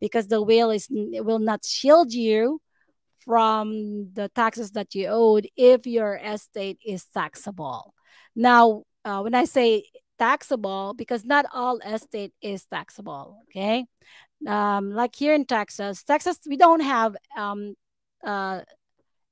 because the will is will not shield you from the taxes that you owed if your estate is taxable. Now, uh, when I say taxable, because not all estate is taxable. Okay, um, like here in Texas, Texas we don't have um, uh,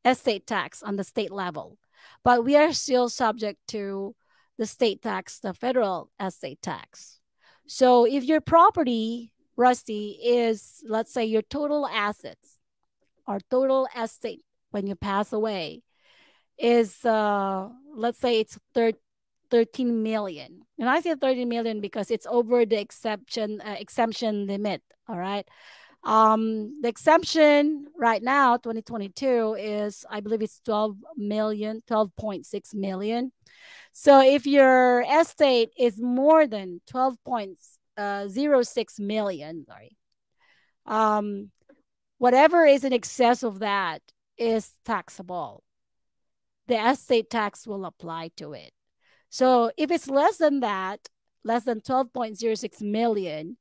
estate tax on the state level but we are still subject to the state tax, the federal estate tax. So if your property, Rusty, is let's say your total assets or total estate when you pass away is uh let's say it's 13 million. And I say 13 million because it's over the exception uh, exemption limit, all right? Um, the exemption right now, 2022, is I believe it's 12 million, 12.6 million. So if your estate is more than 12.06 uh, sorry, um, whatever is in excess of that is taxable. The estate tax will apply to it. So if it's less than that, less than 12.06 million,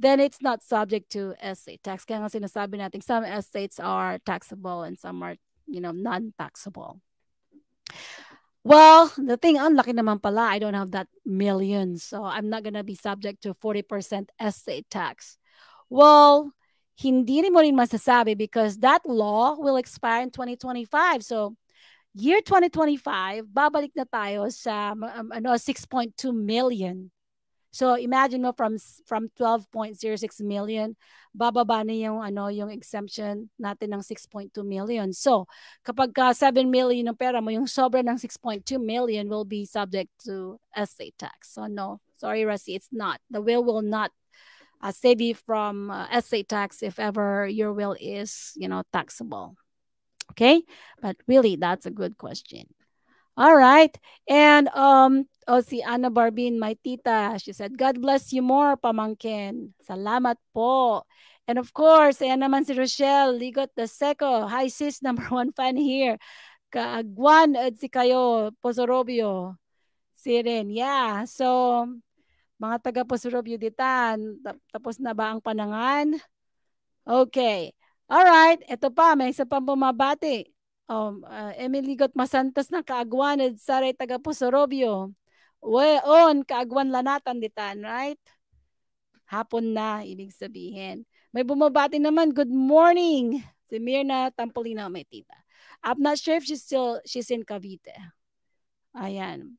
then it's not subject to estate tax. Kaya nga sinasabi natin, some estates are taxable and some are, you know, non-taxable. Well, the thing, unlucky naman pala, I don't have that million. So I'm not gonna be subject to 40% estate tax. Well, hindi rin mo rin masasabi because that law will expire in 2025. So year 2025, babalik na tayo sa um, ano, 6.2 million So imagine mo from from 12.06 million, bababa na yung ano yung exemption natin ng 6.2 million. So kapag ka 7 million ng pera mo, yung sobra ng 6.2 million will be subject to estate tax. So no, sorry Rusty, it's not. The will will not uh, save you from uh, estate tax if ever your will is, you know, taxable. Okay? But really that's a good question. All right. And um oh si Anna Barbin, my tita, she said, God bless you more, pamangkin. Salamat po. And of course, ayan naman si Rochelle, Ligot the Seco. Hi sis, number one fan here. Kaagwan at si kayo, Posorobio. Si Ren, yeah. So, mga taga Posorobio ditan, tapos na ba ang panangan? Okay. All right, ito pa, may isa pang bumabati um, uh, Emily Got Masantos na kaagwanad saray taga Pusorobio. We on kaagwan lanatan ditan, right? Hapon na ibig sabihin. May bumabati naman, good morning. Si Mirna Tampolina may tita. I'm not sure if she's still she's in Cavite. Ayan.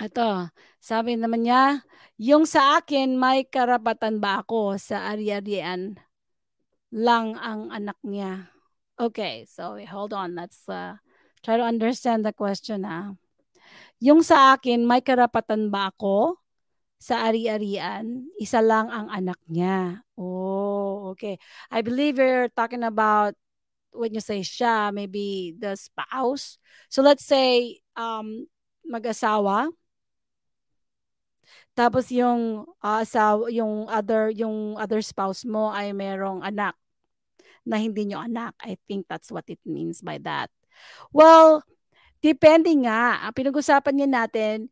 Ito, sabi naman niya, yung sa akin, may karapatan ba ako sa ari-arian lang ang anak niya? Okay, so hold on. Let's uh, try to understand the question ha. Yung sa akin, may karapatan ba ako sa ari-arian? Isa lang ang anak niya. Oh, okay. I believe you're talking about when you say siya, maybe the spouse. So let's say um, mag-asawa, tapos yung uh, asawa, yung other yung other spouse mo ay merong anak na hindi nyo anak. I think that's what it means by that. Well, depende nga. Pinag-usapan niya natin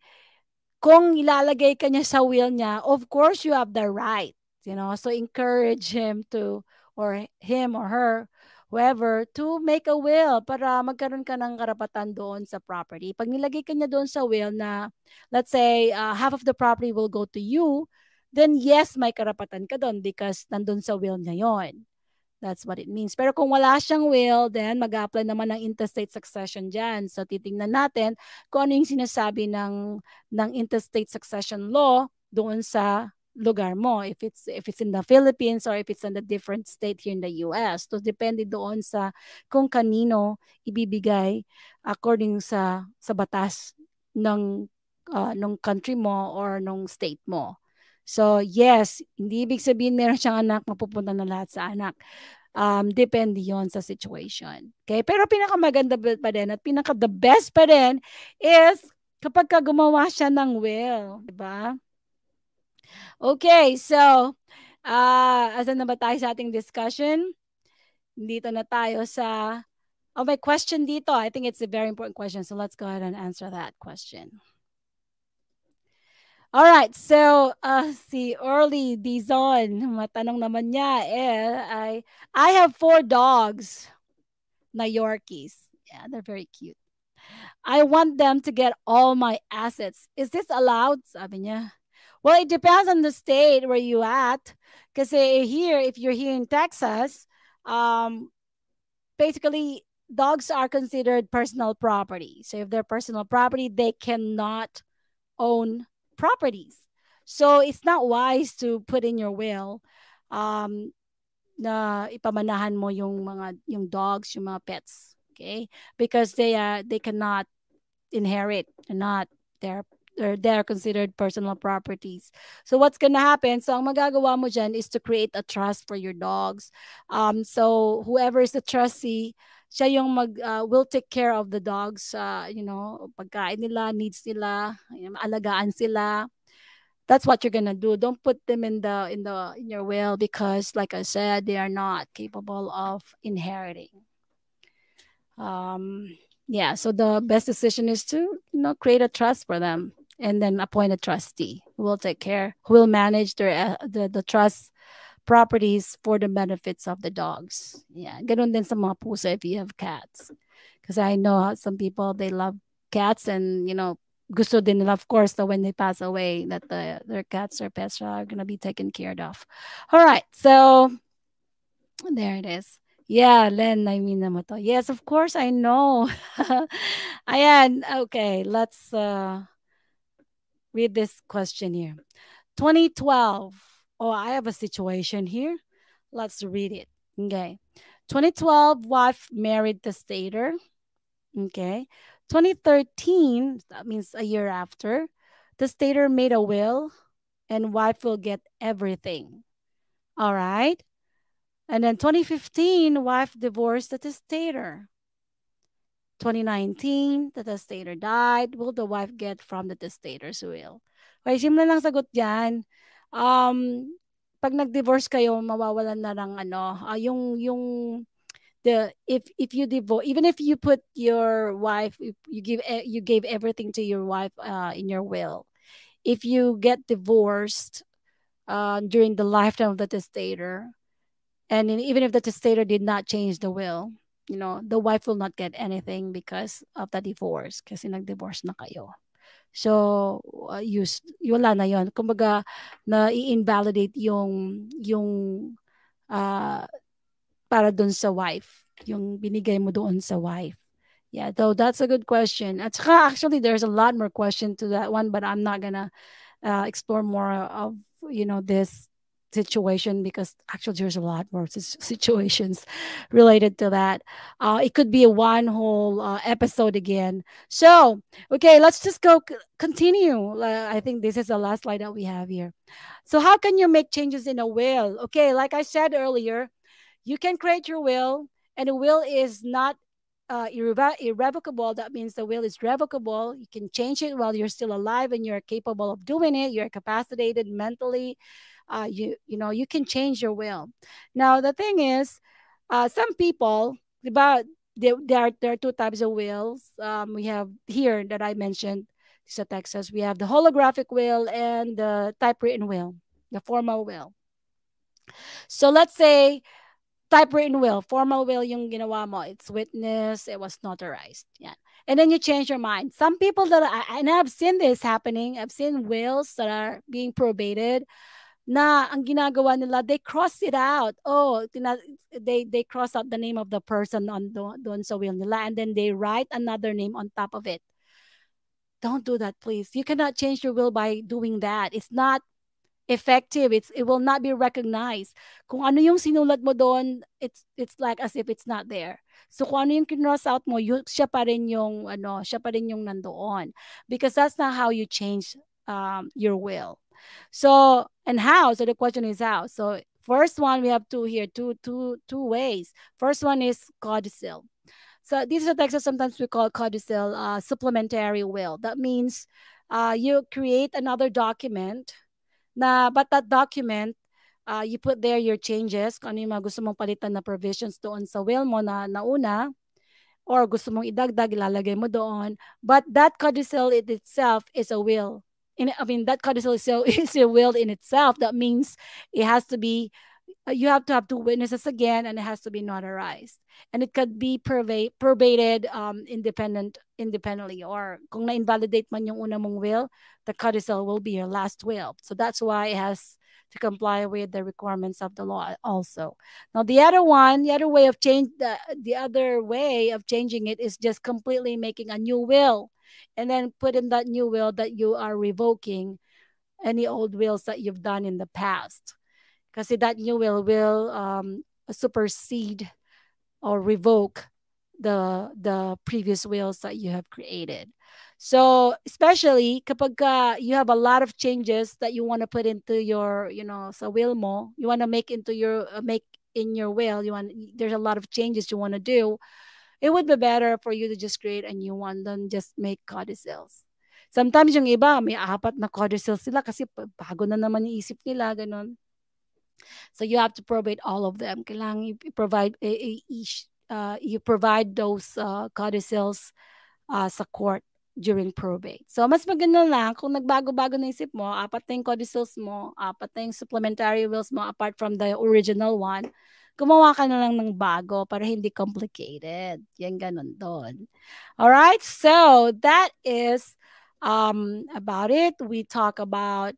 kung ilalagay ka niya sa will niya, of course you have the right, you know. So encourage him to or him or her whoever to make a will para magkaroon ka ng karapatan doon sa property. Pag nilagay ka niya doon sa will na let's say uh, half of the property will go to you, then yes, may karapatan ka doon because nandun sa will niya yon. That's what it means. Pero kung wala siyang will, then mag-apply naman ng interstate succession dyan. So titingnan natin kung ano yung sinasabi ng, ng interstate succession law doon sa lugar mo if it's if it's in the Philippines or if it's in a different state here in the US so depende doon sa kung kanino ibibigay according sa sa batas ng uh, ng country mo or ng state mo so yes hindi ibig sabihin meron siyang anak mapupunta na lahat sa anak um, depende yon sa situation. Okay? Pero pinakamaganda pa din at pinaka the best pa din is kapag ka gumawa siya ng will. Diba? Okay, so, uh, asan na ba tayo sa ating discussion? Dito na tayo sa, oh, may question dito. I think it's a very important question. So let's go ahead and answer that question. All right, so uh, si Early Dizon, matanong naman niya, eh, I, I have four dogs na Yorkies. Yeah, they're very cute. I want them to get all my assets. Is this allowed? Sabi niya. Well, it depends on the state where you at. Because here, if you're here in Texas, um, basically dogs are considered personal property. So if they're personal property, they cannot own properties. So it's not wise to put in your will um, na ipamanahan mo yung mga yung dogs, yung mga pets, okay? Because they are they cannot inherit, they're not they're they're considered personal properties. So what's gonna happen? So ang magagawa mo dyan is to create a trust for your dogs. Um, so whoever is the trustee, siya yung mag uh, will take care of the dogs. Uh, you know, pagkain nila, needs nila, alagaan sila. That's what you're gonna do. Don't put them in the in the in your will because, like I said, they are not capable of inheriting. Um, yeah. So the best decision is to you know create a trust for them and then appoint a trustee who will take care, who will manage their, uh, the, the trust properties for the benefits of the dogs. Yeah, ganun din sa mga pusa if you have cats. Because I know some people, they love cats and, you know, gusto din nila, of course, that when they pass away, that the, their cats or pets are going to be taken care of. All right, so there it is. Yeah, Len, I mean mo to. Yes, of course, I know. Ayan, okay, let's... Uh, read this question here. 2012. Oh, I have a situation here. Let's read it. Okay. 2012, wife married the testator. Okay. 2013, that means a year after, the testator made a will and wife will get everything. All right. And then 2015, wife divorced the testator. 2019, the testator died. Will the wife get from the testator's will? Okay, simple lang sagot dyan. Um, pag nag-divorce kayo, mawawalan na ano, uh, yung, yung, the, if, if you divorce, even if you put your wife, you give, you gave everything to your wife uh, in your will. If you get divorced uh, during the lifetime of the testator, and even if the testator did not change the will, you know, the wife will not get anything because of the divorce kasi nag-divorce na kayo. So, uh, use, wala na yon Kumbaga, na i-invalidate yung, yung, uh, para doon sa wife. Yung binigay mo doon sa wife. Yeah, though that's a good question. At saka actually there's a lot more question to that one, but I'm not gonna uh, explore more of you know this situation because actually there's a lot more situations related to that. Uh, it could be a one whole uh, episode again. So okay, let's just go c- continue. Uh, I think this is the last slide that we have here. So how can you make changes in a will? Okay, like I said earlier, you can create your will, and a will is not uh, irrevo- irrevocable, that means the will is revocable. You can change it while you're still alive and you're capable of doing it. You're capacitated mentally. Uh, you you know you can change your will. Now the thing is, uh, some people about there, there are there are two types of wills. Um, we have here that I mentioned. This is Texas. We have the holographic will and the typewritten will, the formal will. So let's say typewritten will, formal will yung ginawa mo. It's witness, it was notarized. Yeah. And then you change your mind. Some people that, I, and I've seen this happening, I've seen wills that are being probated na ang ginagawa nila, they cross it out. Oh, they, they cross out the name of the person on doon sa will nila and then they write another name on top of it. Don't do that, please. You cannot change your will by doing that. It's not effective. It's it will not be recognized. Kung ano yung sinulat mo doon, it's it's like as if it's not there. So kung ano yung kinross out mo, yun, siya pa rin yung ano, siya pa rin yung nandoon. Because that's not how you change um, your will. So and how? So the question is how. So first one we have two here, two two two ways. First one is codicil. So these are texts that sometimes we call codicil uh, supplementary will. That means uh, you create another document na but that document uh, you put there your changes kung ano yung mga gusto mong palitan na provisions doon sa will mo na nauna or gusto mong idagdag ilalagay mo doon but that codicil it itself is a will in I mean that codicil is, is a will in itself. That means it has to be uh, you have to have two witnesses again and it has to be notarized. And it could be probated um, independent independently or kung na-invalidate man yung una mong will the codicil will be your last will. So that's why it has to comply with the requirements of the law also. Now the other one the other way of change the, the other way of changing it is just completely making a new will and then put in that new will that you are revoking any old wills that you've done in the past Because that new will will um, supersede or revoke the the previous wills that you have created. So especially kapag ka you have a lot of changes that you want to put into your, you know, sa will mo, you want to make into your uh, make in your will, you want there's a lot of changes you want to do. It would be better for you to just create a new one than just make codicils. Sometimes yung iba, may apat na codicils sila kasi bago na naman yung isip nila, ganun. So you have to probate all of them. Kailangan you provide each uh, you provide those uh, codicils uh, sa court during probate. So, mas maganda lang kung nagbago-bago na isip mo, apat na yung codicils mo, apat na yung supplementary wills mo apart from the original one, gumawa ka na lang ng bago para hindi complicated. Yan ganun doon. Alright, so that is um, about it. We talk about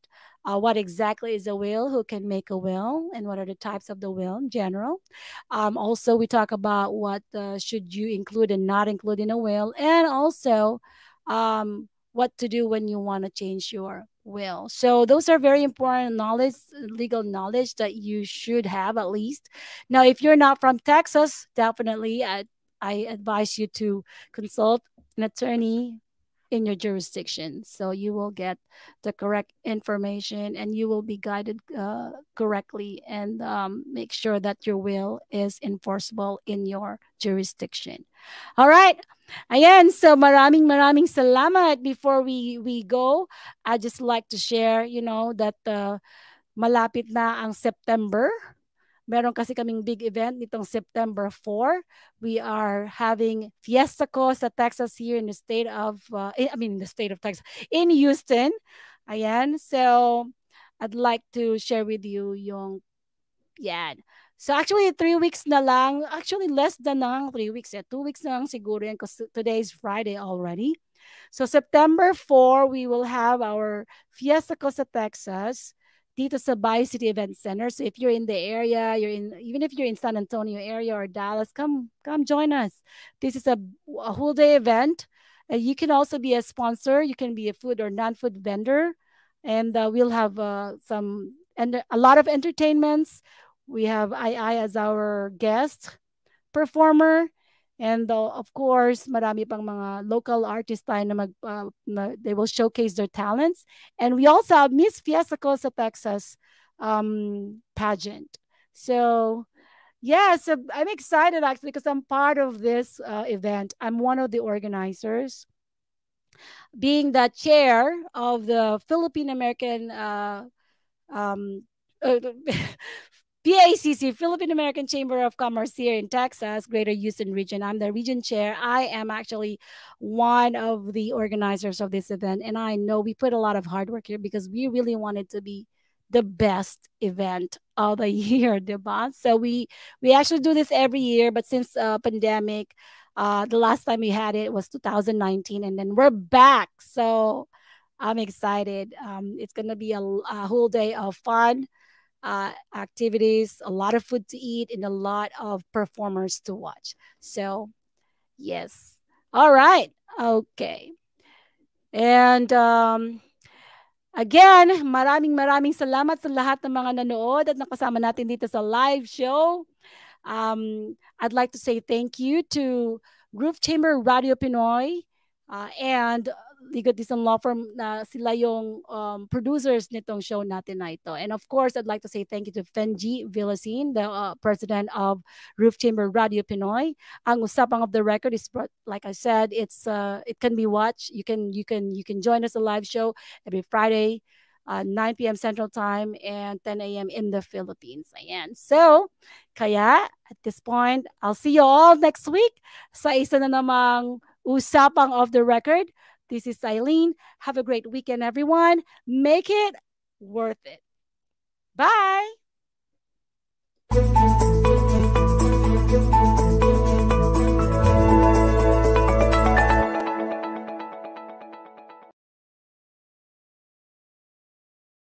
uh, what exactly is a will, who can make a will, and what are the types of the will in general. Um, also, we talk about what uh, should you include and not include in a will, and also um, what to do when you want to change your will. So those are very important knowledge, legal knowledge that you should have at least. Now, if you're not from Texas, definitely I, I advise you to consult an attorney in your jurisdiction. So you will get the correct information and you will be guided uh, correctly and um, make sure that your will is enforceable in your jurisdiction. All right. Ayan, so maraming maraming salamat. Before we we go, I just like to share, you know, that uh, malapit na ang September Meron kasi kaming big event nitong September 4. We are having Fiesta ko sa Texas here in the state of, uh, I mean, in the state of Texas, in Houston. Ayan. So, I'd like to share with you yung, yan. So actually, three weeks na lang. Actually, less than na three weeks. Eh. Two weeks na lang siguro yan because today is Friday already. So September 4, we will have our Fiesta Costa Texas dito sa Bay City Event Center. So if you're in the area, you're in even if you're in San Antonio area or Dallas, come come join us. This is a, a whole day event. Uh, you can also be a sponsor. You can be a food or non-food vendor, and uh, we'll have uh, some and a lot of entertainments. We have II as our guest performer. And uh, of course, marami pang mga local artists tayo na, mag, uh, na they will showcase their talents. And we also have Miss Fiesta Costa Texas um, pageant. So, yeah, so I'm excited actually because I'm part of this uh, event. I'm one of the organizers. Being the chair of the Philippine American uh, um, uh, PACC, Philippine American Chamber of Commerce here in Texas, Greater Houston region. I'm the region chair. I am actually one of the organizers of this event. And I know we put a lot of hard work here because we really wanted to be the best event of the year, diba? So we we actually do this every year, but since uh, pandemic, uh, the last time we had it was 2019, and then we're back. So I'm excited. Um, it's gonna be a, a whole day of fun uh, activities, a lot of food to eat, and a lot of performers to watch. So, yes. All right. Okay. And um, again, maraming maraming salamat sa lahat ng mga nanood at nakasama natin dito sa live show. Um, I'd like to say thank you to Roof Chamber Radyo Pinoy uh, and Ligot Dizon Law Firm na sila yung um, producers nitong show natin na ito. And of course, I'd like to say thank you to Fenji Villasin, the uh, president of Roof Chamber Radyo Pinoy. Ang usapang off the record is like I said, it's uh, it can be watched. You can you can you can join us a live show every Friday. Uh, 9 p.m. Central Time and 10 a.m. in the Philippines. Ayan. So, kaya at this point, I'll see you all next week sa isa na namang usapang off the record. This is Aileen. Have a great weekend, everyone. Make it worth it. Bye.